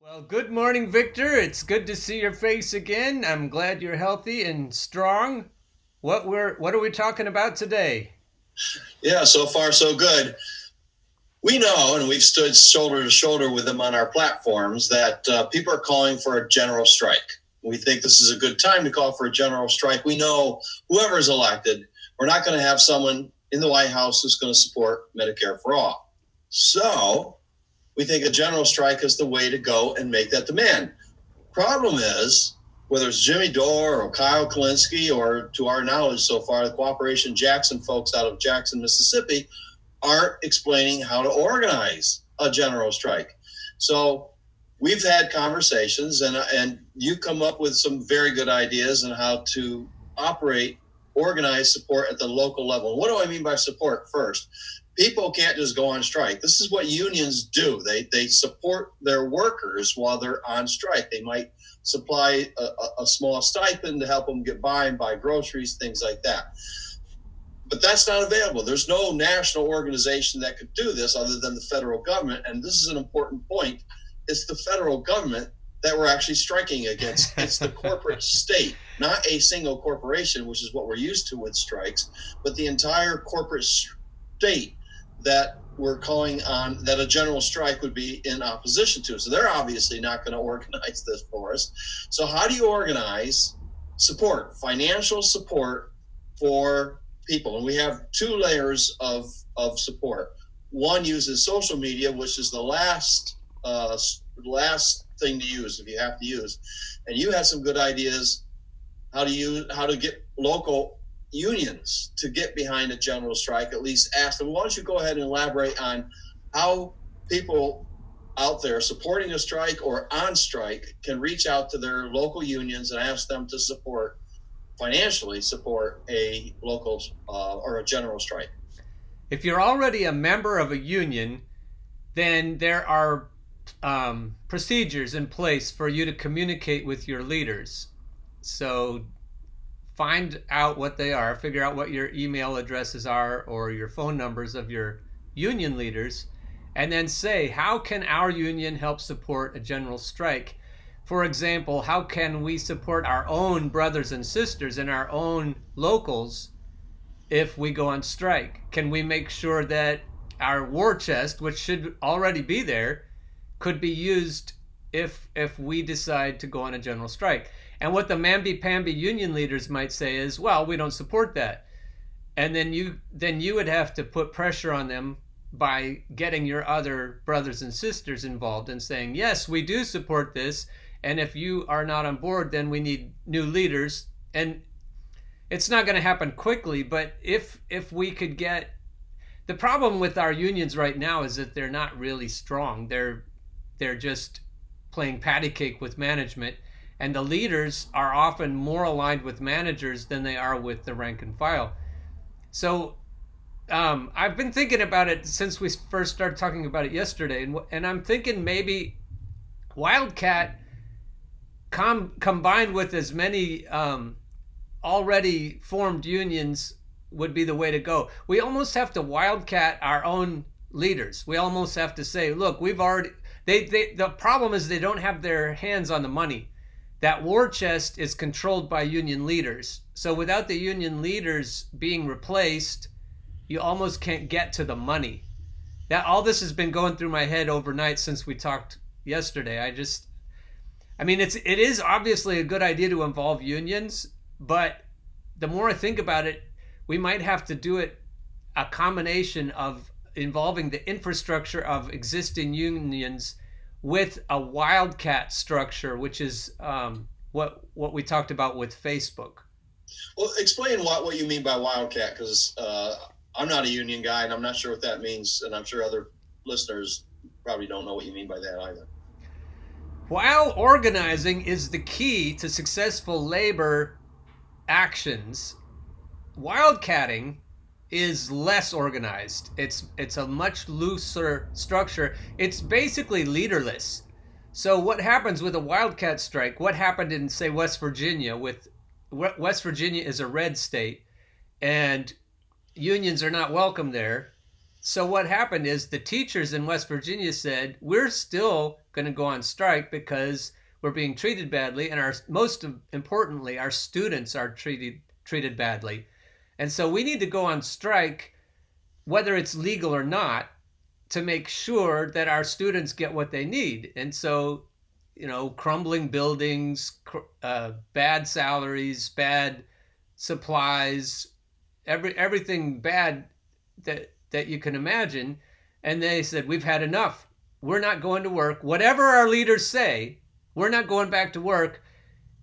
Well, good morning, Victor. It's good to see your face again. I'm glad you're healthy and strong. What we're what are we talking about today? Yeah, so far so good. We know, and we've stood shoulder to shoulder with them on our platforms, that uh, people are calling for a general strike. We think this is a good time to call for a general strike. We know whoever is elected, we're not going to have someone in the White House who's going to support Medicare for all. So we think a general strike is the way to go and make that demand. Problem is, whether it's Jimmy Dore or Kyle Kulinski, or to our knowledge so far, the Cooperation Jackson folks out of Jackson, Mississippi, aren't explaining how to organize a general strike. So we've had conversations, and and you come up with some very good ideas on how to operate, organize support at the local level. What do I mean by support? First, people can't just go on strike. This is what unions do. They they support their workers while they're on strike. They might supply a, a, small stipend to help them get by and buy groceries, things like that. But that's not available. There's no national organization that could do this other than the federal government. And this is an important point. It's the federal government that we're actually striking against. It's the corporate state, not a single corporation, which is what we're used to with strikes, but the entire corporate state that we're calling on that a general strike would be in opposition to. So they're obviously not going to organize this for us. So how do you organize support, financial support for people? And we have two layers of of support. One uses social media, which is the last uh, last thing to use if you have to use. And you had some good ideas how to use how to get local unions to get behind a general strike, at least ask them. Why don't you go ahead and elaborate on how people out there supporting a strike or on strike can reach out to their local unions and ask them to support financially support a local uh, or a general strike. If you're already a member of a union, then there are um, procedures in place for you to communicate with your leaders. So find out what they are, figure out what your email addresses are or your phone numbers of your union leaders, and then say, how can our union help support a general strike? For example, how can we support our own brothers and sisters in our own locals if we go on strike? Can we make sure that our war chest, which should already be there, could be used if if we decide to go on a general strike? And what the mamby-pamby union leaders might say is, well, we don't support that. And then you then you would have to put pressure on them by getting your other brothers and sisters involved and saying, yes, we do support this. And if you are not on board, then we need new leaders. And it's not going to happen quickly, but if if we could get the problem with our unions right now is that they're not really strong. They're they're just playing patty cake with management and the leaders are often more aligned with managers than they are with the rank and file. So um, I've been thinking about it since we first started talking about it yesterday, and, and I'm thinking maybe Wildcat com- combined with as many um, already formed unions would be the way to go. We almost have to Wildcat our own leaders. We almost have to say, look, we've already. They, they the problem is they don't have their hands on the money that war chest is controlled by union leaders. So without the union leaders being replaced, you almost can't get to the money. That all this has been going through my head overnight since we talked yesterday. I just I mean it's it is obviously a good idea to involve unions, but the more I think about it, we might have to do it a combination of involving the infrastructure of existing unions with a wildcat structure, which is um, what what we talked about with Facebook. Well, explain what what you mean by wildcat, because uh, I'm not a union guy, and I'm not sure what that means, and I'm sure other listeners probably don't know what you mean by that either. While organizing is the key to successful labor actions, wildcatting is less organized. It's it's a much looser structure. It's basically leaderless. So what happens with a wildcat strike? What happened in say West Virginia with West Virginia is a red state and unions are not welcome there. so what happened is the teachers in West Virginia said we're still going to go on strike because we're being treated badly, and our most importantly, our students are treated treated badly, and so we need to go on strike, whether it's legal or not, to make sure that our students get what they need. And so, you know, crumbling buildings, uh, bad salaries, bad supplies, every everything bad that that you can imagine. And they said, We've had enough. We're not going to work. Whatever our leaders say, we're not going back to work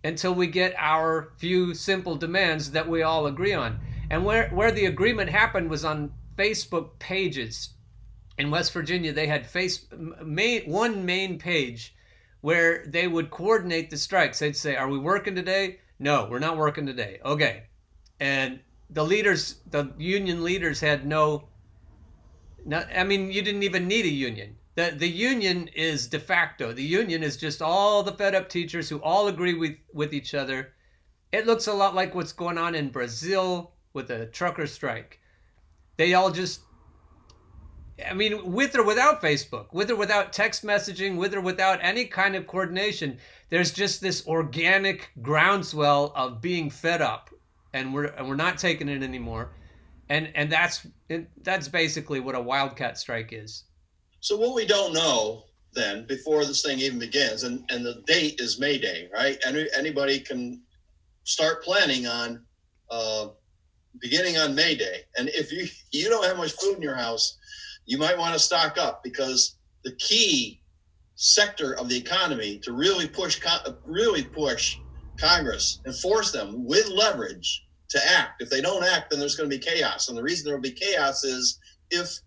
until we get our few simple demands that we all agree on. And where, where the agreement happened was on Facebook pages. In West Virginia, they had face, main, one main page where they would coordinate the strikes. They'd say, Are we working today? No, we're not working today. Okay. And the leaders, the union leaders had no no, I mean, you didn't even need a union. The, the union is de facto. The union is just all the fed up teachers who all agree with, with each other. It looks a lot like what's going on in Brazil with a trucker strike. They all just, I mean, with or without Facebook, with or without text messaging, with or without any kind of coordination, there's just this organic groundswell of being fed up, and we're and we're not taking it anymore and and that's that's basically what a wildcat strike is. So what we don't know then before this thing even begins, and and the date is May Day, right? Any anybody can start planning on uh, beginning on May Day, and if you you don't have much food in your house, you might want to stock up because the key sector of the economy to really push really push Congress and force them with leverage to act. If they don't act, then there's going to be chaos. And the reason there will be chaos is if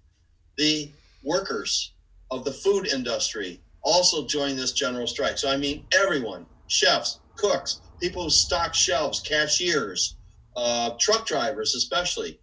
the workers of the food industry also join this general strike. So, I mean, everyone chefs, cooks, people who stock shelves, cashiers, uh, truck drivers, especially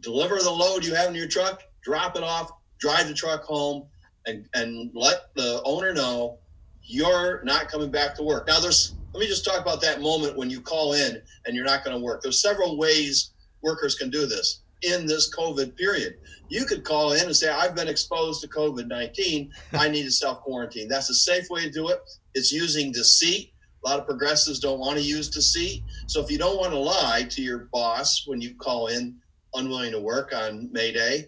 deliver the load you have in your truck, drop it off, drive the truck home, and, and let the owner know you're not coming back to work. Now, there's let me just talk about that moment when you call in and you're not going to work. There's several ways workers can do this in this COVID period. You could call in and say, I've been exposed to COVID 19. I need to self quarantine. That's a safe way to do it. It's using deceit. A lot of progressives don't want to use deceit. So if you don't want to lie to your boss when you call in unwilling to work on May Day,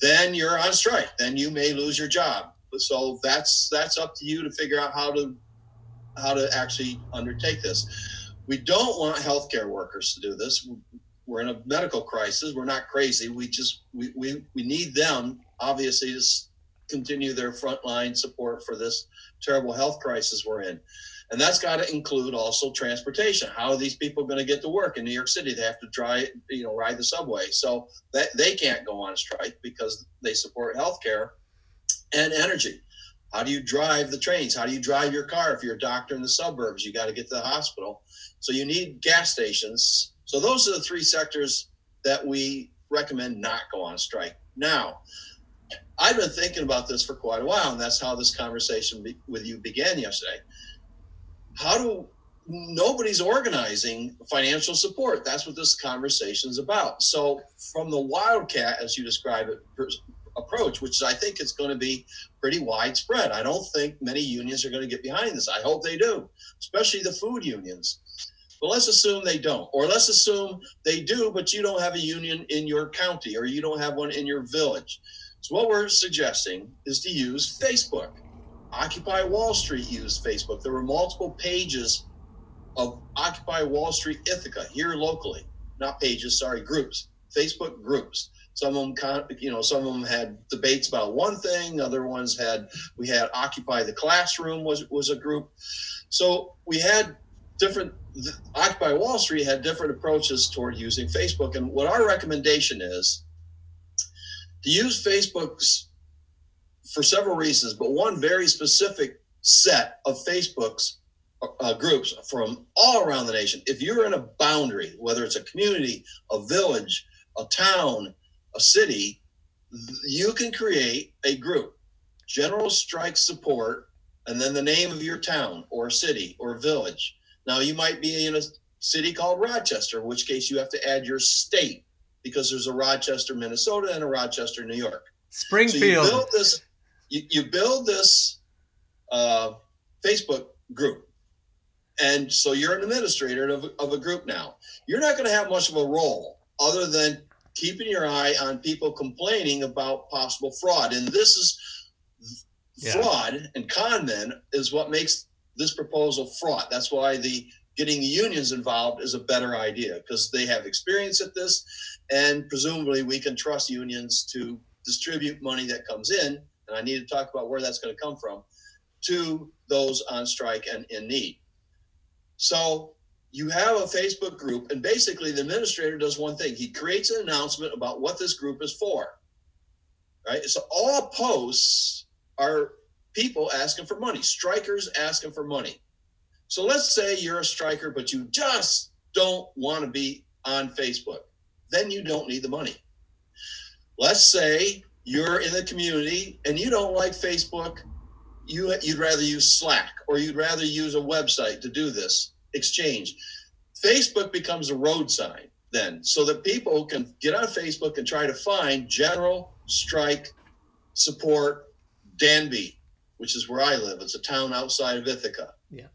then you're on strike. Then you may lose your job. So that's that's up to you to figure out how to how to actually undertake this. We don't want healthcare workers to do this. We're in a medical crisis. We're not crazy. We just we we, we need them obviously to continue their frontline support for this terrible health crisis we're in. And that's got to include also transportation. How are these people going to get to work in New York City? They have to drive, you know, ride the subway. So that they can't go on a strike because they support healthcare and energy. How do you drive the trains? How do you drive your car if you're a doctor in the suburbs? You got to get to the hospital. So you need gas stations. So those are the three sectors that we recommend not go on strike. Now, I've been thinking about this for quite a while, and that's how this conversation be, with you began yesterday. How do nobody's organizing financial support? That's what this conversation is about. So, from the wildcat, as you describe it, approach, which I think is going to be pretty widespread. I don't think many unions are going to get behind this. I hope they do, especially the food unions. But let's assume they don't, or let's assume they do, but you don't have a union in your county or you don't have one in your village. So, what we're suggesting is to use Facebook. Occupy Wall Street used Facebook. There were multiple pages of Occupy Wall Street Ithaca here locally, not pages, sorry, groups, Facebook groups. Some of them, you know, some of them had debates about one thing. Other ones had, we had Occupy the Classroom was was a group. So we had different. Occupy Wall Street had different approaches toward using Facebook, and what our recommendation is to use Facebook's for several reasons, but one very specific set of Facebook's uh, groups from all around the nation. If you're in a boundary, whether it's a community, a village, a town, a city, you can create a group, general strike support, and then the name of your town or city or village. Now, you might be in a city called Rochester, in which case you have to add your state because there's a Rochester, Minnesota, and a Rochester, New York. So Springfield. you build this, you, you build this uh, Facebook group, and so you're an administrator of, of a group now. You're not going to have much of a role other than keeping your eye on people complaining about possible fraud, and this is Yeah. fraud and con men is what makes this proposal fraught. That's why the getting the unions involved is a better idea because they have experience at this, and presumably we can trust unions to distribute money that comes in. And I need to talk about where that's going to come from to those on strike and in need. So you have a Facebook group, and basically the administrator does one thing: he creates an announcement about what this group is for. Right. So all posts are people asking for money, strikers asking for money. So let's say you're a striker, but you just don't want to be on Facebook. Then you don't need the money. Let's say you're in the community and you don't like Facebook. You, you'd rather use Slack or you'd rather use a website to do this exchange. Facebook becomes a road sign then so that people can get on Facebook and try to find general strike support Danby, which is where I live. It's a town outside of Ithaca. Yeah.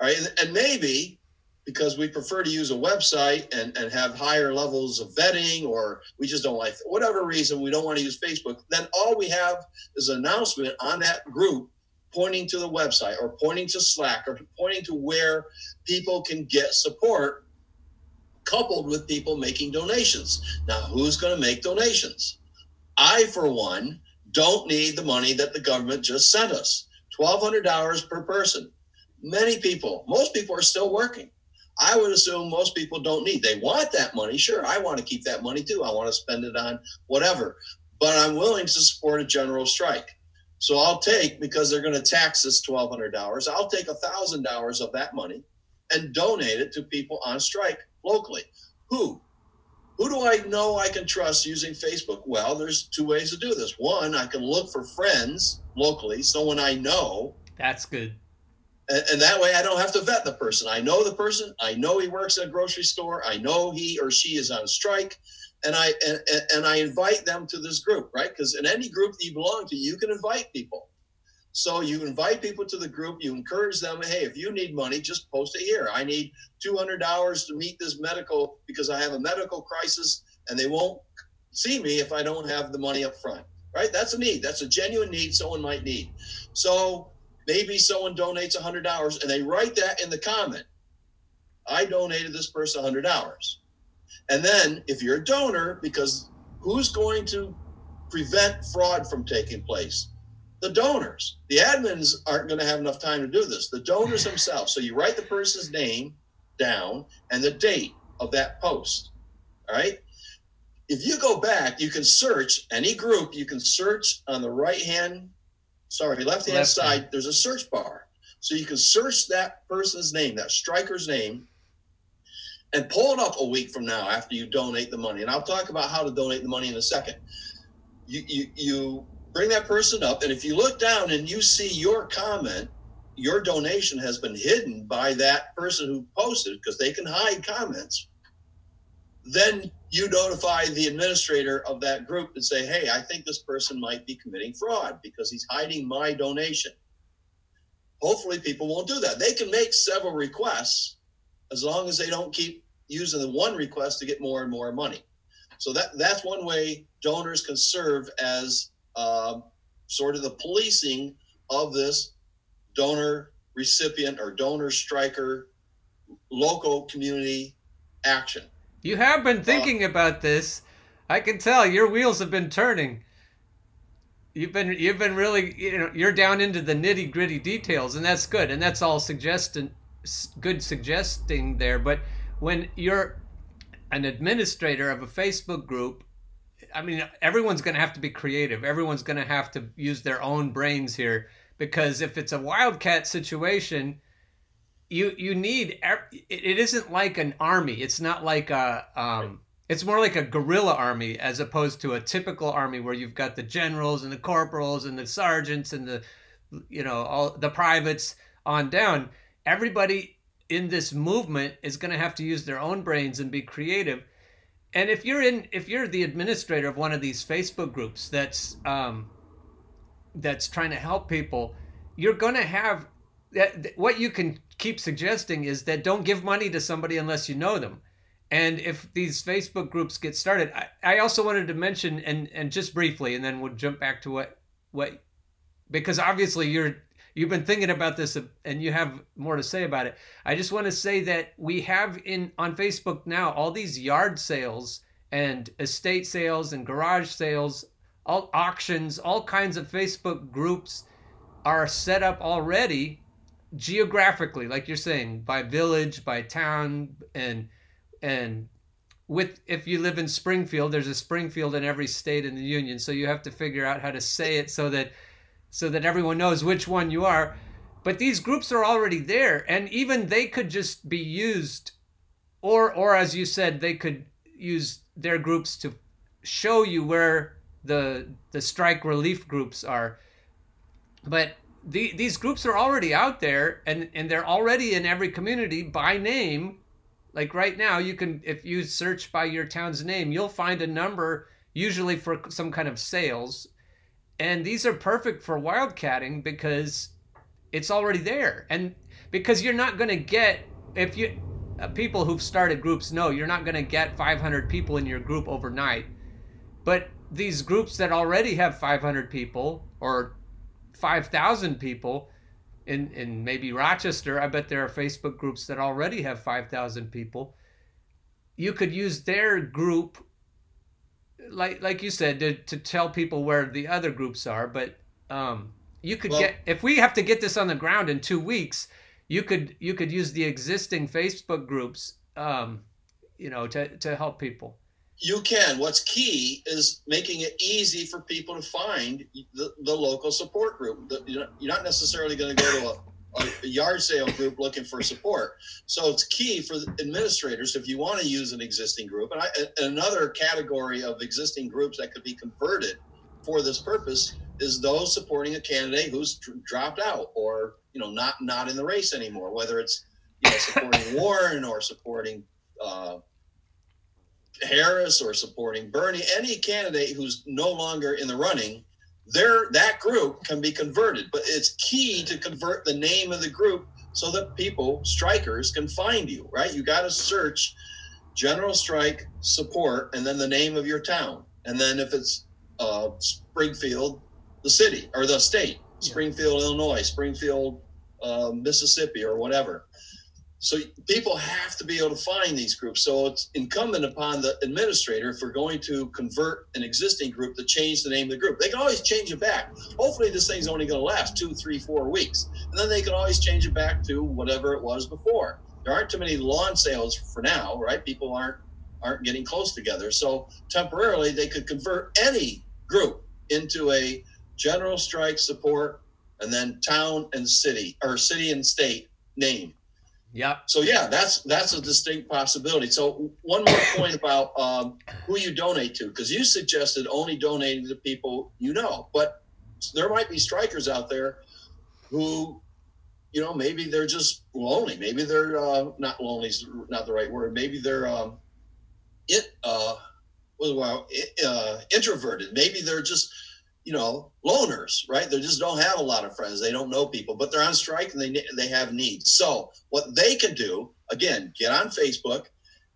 All right. And, and maybe because we prefer to use a website and, and have higher levels of vetting, or we just don't like whatever reason we don't want to use Facebook, then all we have is an announcement on that group pointing to the website or pointing to Slack or pointing to where people can get support coupled with people making donations. Now, who's going to make donations? I, for one, don't need the money that the government just sent us $1,200 per person. Many people, most people are still working. I would assume most people don't need. They want that money. Sure, I want to keep that money too. I want to spend it on whatever. But I'm willing to support a general strike. So I'll take because they're going to tax us twelve hundred dollars. I'll take a thousand dollars of that money and donate it to people on strike locally. Who? Who do I know I can trust using Facebook? Well, there's two ways to do this. One, I can look for friends locally, someone I know, That's good. And, and that way I don't have to vet the person. I know the person. I know he works at a grocery store. I know he or she is on strike, and I and, and- I invite them to this group, right? Because in any group that you belong to, you can invite people. So you invite people to the group. You encourage them. Hey, if you need money, just post it here. I need two hundred dollars to meet this medical because I have a medical crisis, and they won't see me if I don't have the money up front. Right? That's a need. That's a genuine need someone might need. So maybe someone donates $100 and they write that in the comment. I donated this person $100 and then if you're a donor because who's going to prevent fraud from taking place? The donors. The admins aren't going to have enough time to do this. The donors themselves. So you write the person's name down and the date of that post all right? If you go back you can search any group you can search on the right hand sorry, left hand Left side, there's a search bar. So you can search that person's name, that striker's name, and pull it up a week from now after you donate the money. And I'll talk about how to donate the money in a second. You you you bring that person up, and if you look down and you see your comment, your donation has been hidden by that person who posted because they can hide comments. Then you notify the administrator of that group and say, hey, I think this person might be committing fraud because he's hiding my donation. Hopefully, people won't do that. They can make several requests as long as they don't keep using the one request to get more and more money. So that that's one way donors can serve as um, sort of the policing of this donor recipient or donor striker local community action. You have been thinking about this. I can tell your wheels have been turning. You've been you've been really you know you're down into the nitty gritty details, and that's good, and that's all suggesting good suggesting there. But when you're an administrator of a Facebook group, I mean everyone's going to have to be creative. Everyone's going to have to use their own brains here because if it's a wildcat situation, you you need it isn't like an army. It's not like a um it's more like a guerrilla army as opposed to a typical army where you've got the generals and the corporals and the sergeants and the you know all the privates on down. Everybody in this movement is going to have to use their own brains and be creative. And if you're in if you're the administrator of one of these facebook groups that's um that's trying to help people you're going to have that what you can keep suggesting is that don't give money to somebody unless you know them and if these facebook groups get started i, I also wanted to mention and and just briefly and then we'll jump back to what what because obviously you're you've been thinking about this and you have more to say about it. I just want to say that we have in on Facebook now all these yard sales and estate sales and garage sales, all auctions, all kinds of Facebook groups are set up already geographically like you're saying by village, by town and and with if you live in Springfield, there's a Springfield in every state in the union, so you have to figure out how to say it so that so that everyone knows which one you are. But these groups are already there, and even they could just be used, or or as you said, they could use their groups to show you where the the strike relief groups are. But the, these groups are already out there, and and they're already in every community by name. Like right now, you can if you search by your town's name, you'll find a number usually for some kind of sales. And these are perfect for wildcatting because it's already there. And because you're not going to get if you uh, people who've started groups know you're not going to get 500 people in your group overnight. But these groups that already have 500 people or 5000 people in in maybe Rochester I bet there are Facebook groups that already have 5000 people. You could use their group like like you said to, to tell people where the other groups are but um you could well, get if we have to get this on the ground in two weeks you could you could use the existing facebook groups um you know to to help people you can what's key is making it easy for people to find the, the local support group the, you're not necessarily going to go to a a yard sale group looking for support. So it's key for administrators if you want to use an existing group. And, I, another category of existing groups that could be converted for this purpose is those supporting a candidate who's dropped out or you know not not in the race anymore. Whether it's you know supporting Warren or supporting uh, Harris or supporting Bernie, any candidate who's no longer in the running there that group can be converted. But it's key to convert the name of the group so that people strikers can find you right? You got to search general strike support and then the name of your town. And then if it's uh, springfield the city or the state springfield yeah. illinois springfield uh, mississippi or whatever so people have to be able to find these groups. So it's incumbent upon the administrator if we're going to convert an existing group to change the name of the group. They can always change it back. Hopefully, this thing's only going to last two, three, four weeks, and then they can always change it back to whatever it was before. There aren't too many lawn sales for now, right? People aren't aren't getting close together. So temporarily, they could convert any group into a general strike support, and then town and city or city and state name yeah. So yeah, that's that's a distinct possibility. So one more point about um, who you donate to, because you suggested only donating to people you know, but there might be strikers out there who, you know, maybe they're just lonely. Maybe they're uh, not lonely, is not the right word. Maybe they're um, it uh, well, uh, introverted. Maybe they're just you know, loners, right? They just don't have a lot of friends. They don't know people, but they're on strike and they they have needs. So what they can do again, get on Facebook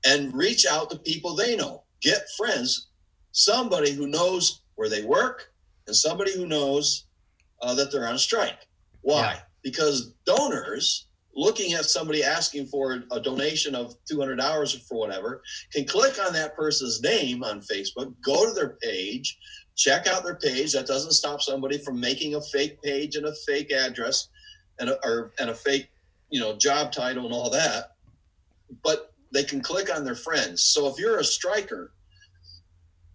and reach out to people they know. Get friends, somebody who knows where they work, and somebody who knows uh, that they're on strike. Why? Yeah. Because donors looking at somebody asking for a donation of $200 or for whatever can click on that person's name on Facebook, go to their page, check out their page. That doesn't stop somebody from making a fake page and a fake address and a, or, and a fake, you know, job title and all that. But they can click on their friends. So if you're a striker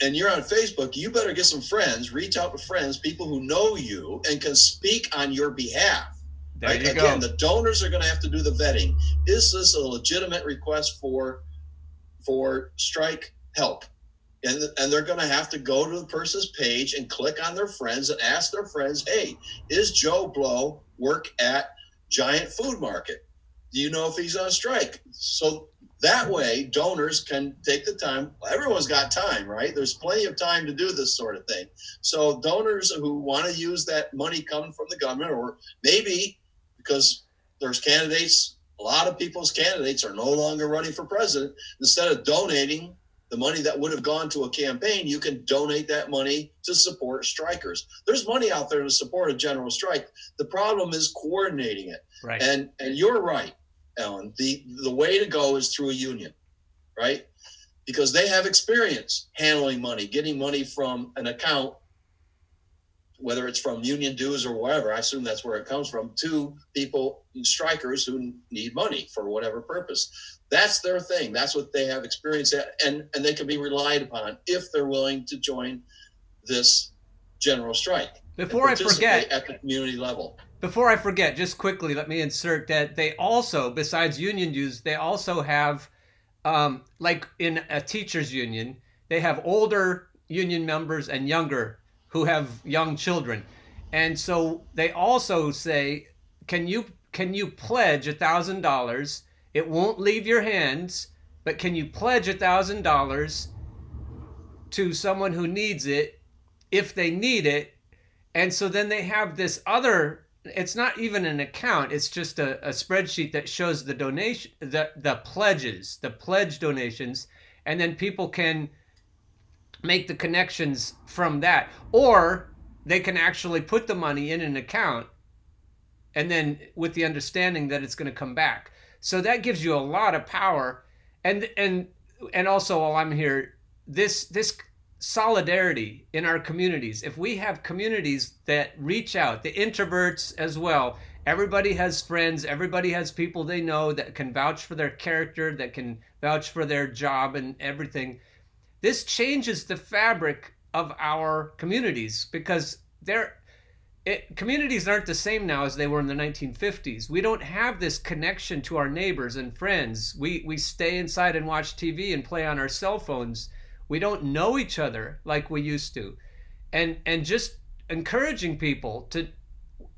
and you're on Facebook, you better get some friends, reach out to friends, people who know you and can speak on your behalf. There right? you Again, go. the donors are going to have to do the vetting. Is this a legitimate request for for strike help? And, and they're going to have to go to the person's page and click on their friends and ask their friends, hey, is Joe Blow work at Giant Food Market? Do you know if he's on strike? So That way, donors can take the time. Everyone's got time, right? There's plenty of time to do this sort of thing. So, donors who want to use that money coming from the government, or maybe because there's candidates, a lot of people's candidates are no longer running for president, instead of donating the money that would have gone to a campaign, you can donate that money to support strikers. There's money out there to support a general strike. The problem is coordinating it. Right. And and you're right, Ellen. The the way to go is through a union, right? Because they have experience handling money, getting money from an account, whether it's from union dues or wherever. I assume that's where it comes from to people, strikers who need money for whatever purpose. That's their thing. That's what they have experience at, and and they can be relied upon if they're willing to join this general strike. Before I forget, at the community level. Before I forget, just quickly, let me insert that they also, besides union dues, they also have, um, like in a teachers' union, they have older union members and younger who have young children, and so they also say, can you can you pledge a thousand dollars? It won't leave your hands, but can you pledge a thousand dollars to someone who needs it if they need it? And so then they have this other it's not even an account it's just a, a spreadsheet that shows the donation the the pledges the pledge donations. And then people can make the connections from that. Or they can actually put the money in an account and then with the understanding that it's going to come back so that gives you a lot of power. And and and also while i'm here this this solidarity in our communities if we have communities that reach out the introverts as well everybody has friends everybody has people they know that can vouch for their character that can vouch for their job and everything this changes the fabric of our communities because they're it, communities aren't the same now as they were in the 1950s. We don't have this connection to our neighbors and friends. We we stay inside and watch TV and play on our cell phones. We don't know each other like we used to. And and just encouraging people to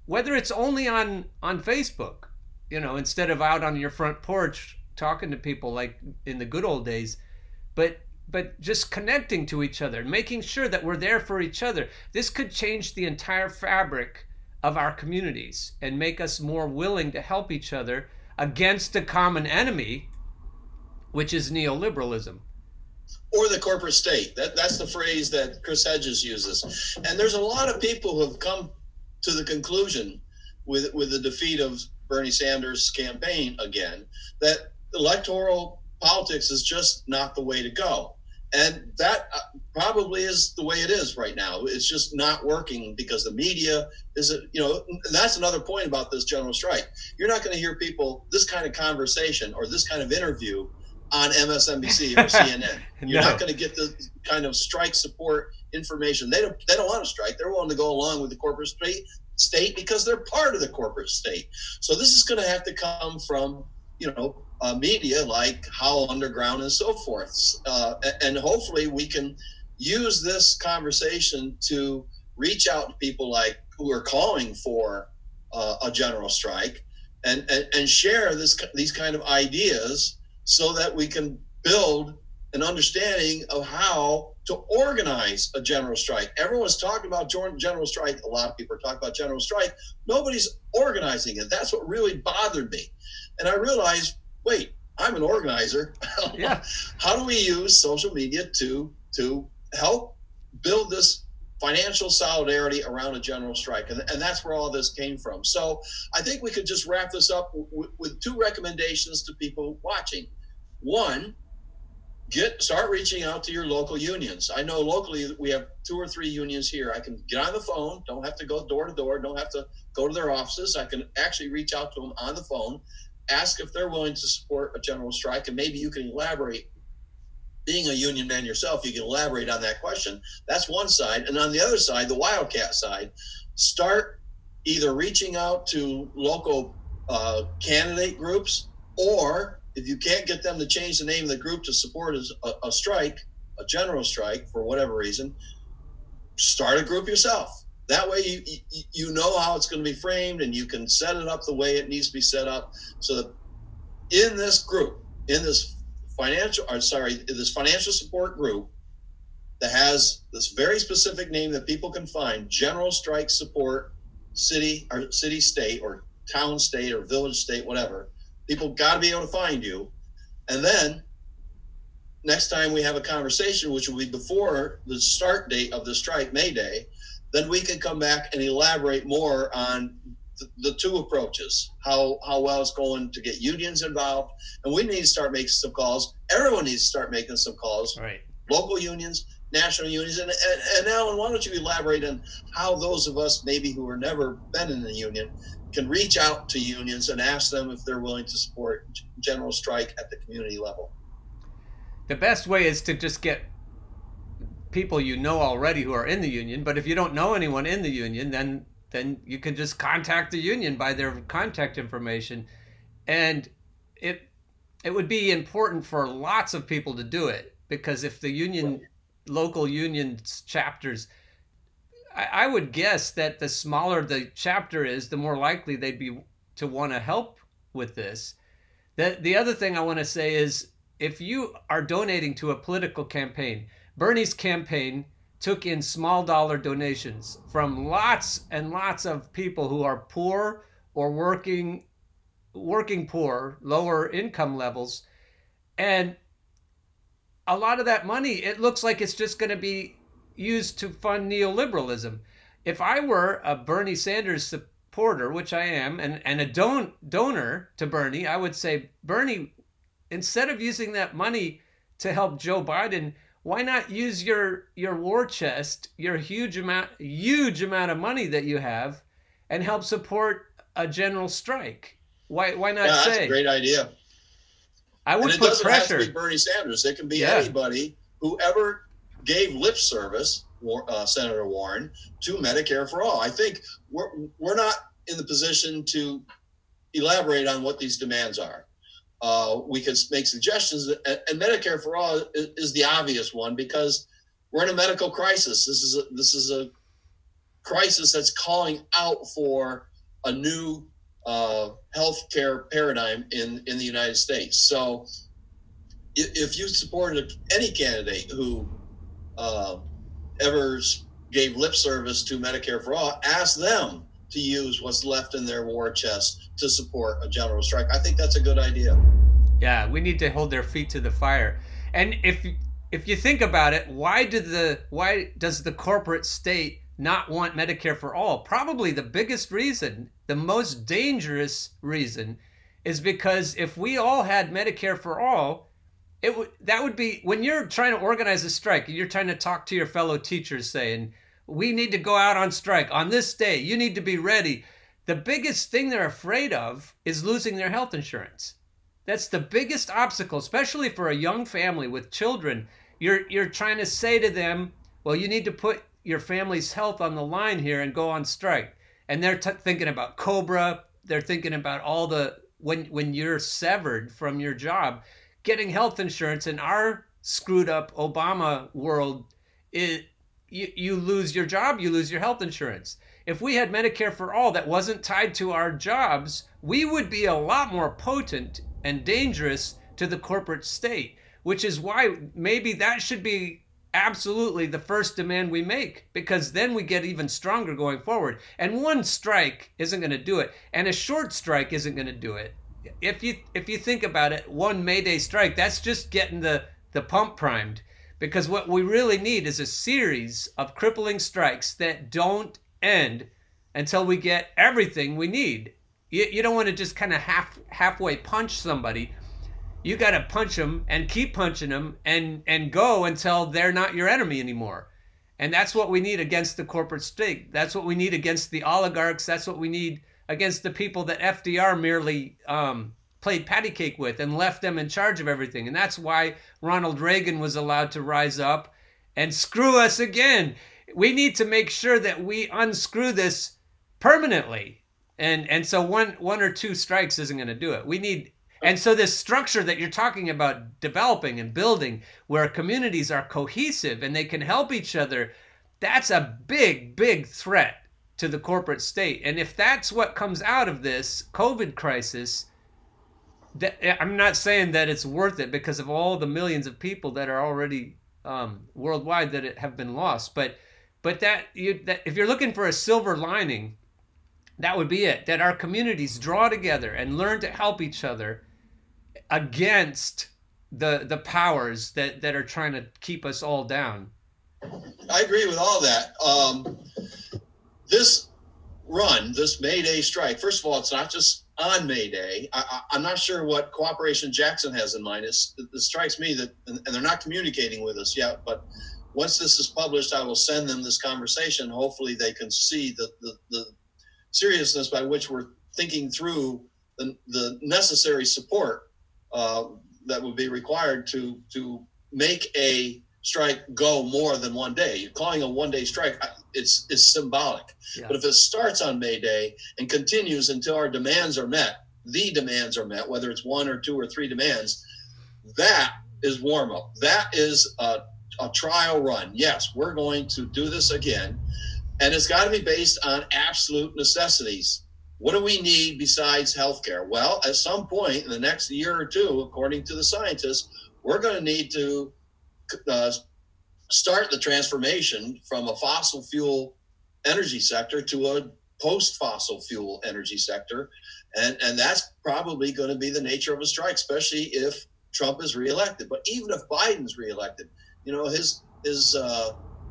whether it's only on on Facebook, you know, instead of out on your front porch talking to people like in the good old days, but but just connecting to each other, making sure that we're there for each other. This could change the entire fabric of our communities and make us more willing to help each other against a common enemy, which is neoliberalism. or the corporate state. That that's the phrase that Chris Hedges uses. And there's a lot of people who have come to the conclusion with with the defeat of Bernie Sanders' campaign again that electoral politics is just not the way to go. And that uh, probably is the way it is right now. It's just not working because the media is, you know, that's another point about this general strike. You're not going to hear people this kind of conversation or this kind of interview on MSNBC or CNN. You're No. not going to get the kind of strike support information. They don't. They don't want to strike. They're willing to go along with the corporate state state because they're part of the corporate state. So this is going to have to come from you know uh, media like Howl Underground and so forth. Uh, and hopefully we can use this conversation to reach out to people like who are calling for uh, a general strike and, and, and share this these kind of ideas so that we can build an understanding of how to organize a general strike. Everyone's talking about general strike. A lot of people are talking about general strike. Nobody's organizing it. That's what really bothered me. And I realized, wait, I'm an organizer. Yeah. How do we use social media to to help build this financial solidarity around a general strike? And, and that's where all this came from. So I think we could just wrap this up w- with two recommendations to people watching. One, get start reaching out to your local unions. I know locally we have two or three unions here. I can get on the phone, don't have to go door to door, don't have to go to their offices. I can actually reach out to them on the phone, ask if they're willing to support a general strike, and maybe you can elaborate. Being a union man yourself, you can elaborate on that question. That's one side. And on the other side, the Wildcat side, start either reaching out to local uh, candidate groups or if you can't get them to change the name of the group to support a, a strike, a general strike for whatever reason, start a group yourself. That way, you, you you know how it's going to be framed, and you can set it up the way it needs to be set up. So that in this group, in this financial, or sorry, this financial support group that has this very specific name that people can find: General Strike Support City or City State or Town State or Village State, whatever. People got to be able to find you, and then next time we have a conversation, which will be before the start date of the strike, May Day, then we can come back and elaborate more on the, the two approaches, how how well it's going to get unions involved, and we need to start making some calls. Everyone needs to start making some calls. Right. Local unions, national unions, and and, and Alan, why don't you elaborate on how those of us maybe who have never been in a union can reach out to unions and ask them if they're willing to support general strike at the community level. The best way is to just get people you know already who are in the union. But if you don't know anyone in the union, then then you can just contact the union by their contact information, and it it would be important for lots of people to do it because if the union local union chapters I, I would guess that the smaller the chapter is the more likely they'd be to want to help with this the, the other thing i want to say is if you are donating to a political campaign bernie's campaign took in small dollar donations from lots and lots of people who are poor or working working poor lower income levels. And a lot of that money it looks like it's just going to be used to fund neoliberalism. If i were a bernie sanders supporter which i am and, and a don- donor to bernie i would say bernie instead of using that money to help joe biden why not use your your war chest your huge amount huge amount of money that you have and help support a general strike why why not Yeah, that's say a great idea. i would And would it put doesn't have to pressure be Bernie Sanders. It can be Yeah. anybody who ever gave lip service, uh, Senator Warren, to Medicare for all. I think we're we're not in the position to elaborate on what these demands are. Uh, we can make suggestions, and, and Medicare for all is, is the obvious one because we're in a medical crisis. This is a, this is a crisis that's calling out for a new uh, healthcare paradigm in in the United States. So, if, you supported any candidate who uh, ever gave lip service to Medicare for all, ask them to use what's left in their war chest to support a general strike. I think that's a good idea. Yeah, we need to hold their feet to the fire. And if if you think about it, why did the why does the corporate state not want Medicare for all? Probably the biggest reason, the most dangerous reason is because if we all had Medicare for all, it would that would be when you're trying to organize a strike, you're trying to talk to your fellow teachers saying, "We need to go out on strike on this day. You need to be ready." The biggest thing they're afraid of is losing their health insurance. That's the biggest obstacle, especially for a young family with children. You're you're trying to say to them, well, you need to put your family's health on the line here and go on strike. And they're t- thinking about Cobra. They're thinking about all the when when you're severed from your job, getting health insurance in our screwed up Obama world, it you, you lose your job, you lose your health insurance. If we had Medicare for all that wasn't tied to our jobs, we would be a lot more potent and dangerous to the corporate state, which is why maybe that should be absolutely the first demand we make because then we get even stronger going forward. And one strike isn't going to do it, and a short strike isn't going to do it. If you if you think about it, one Mayday strike, that's just getting the the pump primed because what we really need is a series of crippling strikes that don't end until we get everything we need. You, you don't want to just kind of half halfway punch somebody. You got to punch them and keep punching them and and go until they're not your enemy anymore. And that's what we need against the corporate state. That's what we need against the oligarchs. That's what we need against the people that FDR merely um, played patty cake with and left them in charge of everything. And that's why Ronald Reagan was allowed to rise up and screw us again. We need to make sure that we unscrew this permanently. And and so one one or two strikes isn't going to do it. We need and so this structure that you're talking about developing and building where communities are cohesive and they can help each other, that's a big big threat to the corporate state. And if that's what comes out of this COVID crisis, that, I'm not saying that it's worth it because of all the millions of people that are already um, worldwide that have been lost. But but that you that if you're looking for a silver lining, that would be it. That our communities draw together and learn to help each other against the the powers that that are trying to keep us all down. I agree with all that. Um, this run, this May Day strike, first of all, it's not just on May Day. I, am not sure what Cooperation Jackson has in mind. It's, it strikes me that, and they're not communicating with us yet, but once this is published, I will send them this conversation. Hopefully, they can see the, the, the seriousness by which we're thinking through the, the necessary support uh, that would be required to to make a strike go more than one day. You're calling a one day strike, it's is symbolic. Yeah. But if it starts on May Day and continues until our demands are met, the demands are met, whether it's one or two or three demands, that is warm up. That is a, a trial run. Yes, we're going to do this again. And it's got to be based on absolute necessities. What do we need besides healthcare? Well, at some point in the next year or two, according to the scientists, we're going to need to uh, start the transformation from a fossil fuel energy sector to a post fossil fuel energy sector. And, and that's probably going to be the nature of a strike, especially if Trump is reelected. But even if Biden's reelected, you know, his, his, uh,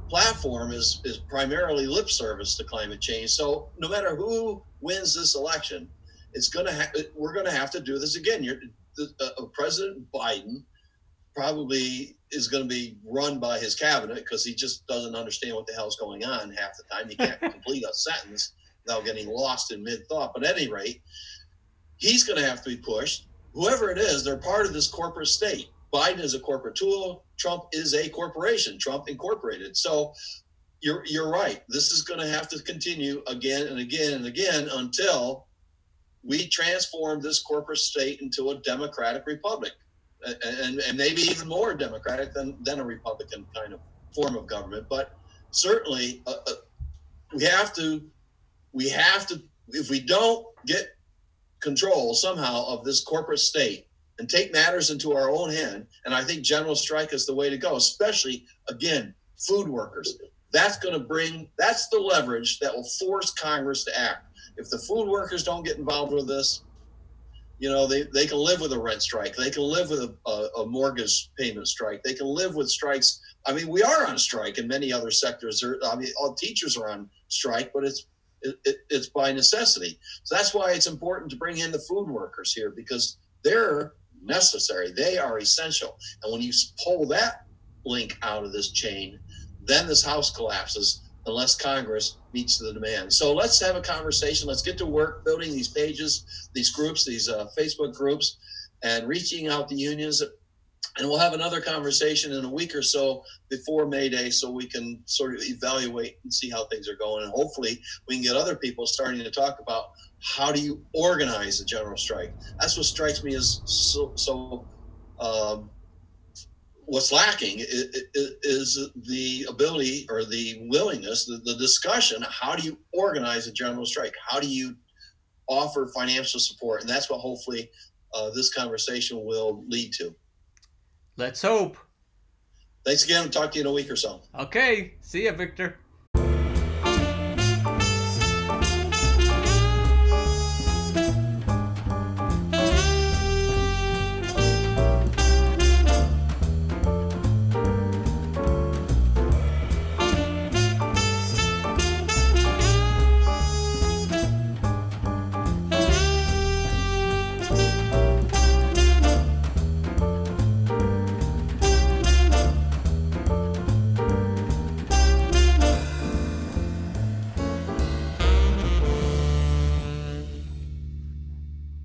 platform is is primarily lip service to climate change. So no matter who wins this election, it's going to ha- we're going to have to do this again. You're, uh, President Biden probably is going to be run by his cabinet because he just doesn't understand what the hell's going on half the time. He can't complete a sentence without getting lost in mid thought. But at any rate, he's going to have to be pushed. Whoever it is, they're part of this corporate state. Biden is a corporate tool. Trump is a corporation. Trump Incorporated. So you're you're right. This is going to have to continue again and again and again until we transform this corporate state into a democratic republic and, and maybe even more democratic than, than a Republican kind of form of government. But certainly, uh, uh, we have to, we have to, if we don't get control somehow of this corporate state and take matters into our own hand, and I think general strike is the way to go, especially again, food workers. That's going to bring, that's the leverage that will force Congress to act. If the food workers don't get involved with this, you know they, they can live with a rent strike. They can live with a, a, a, mortgage payment strike. They can live with strikes. I mean we are on strike in many other sectors. There, i mean all teachers are on strike but it's it, it, it's by necessity. So that's why it's important to bring in the food workers here because they're necessary. They are essential. And when you pull that link out of this chain then this house collapses unless Congress meets the demand. So let's have a conversation. Let's get to work building these pages, these groups, these uh, Facebook groups, and reaching out to unions. And we'll have another conversation in a week or so before May Day so we can sort of evaluate and see how things are going. And hopefully we can get other people starting to talk about how do you organize a general strike. That's what strikes me as so, so um, what's lacking is the ability or the willingness, the, the discussion. How do you organize a general strike? How do you offer financial support? And that's what hopefully uh, this conversation will lead to. Let's hope. Thanks again. talk to you in a week or so. Okay. See ya, Victor.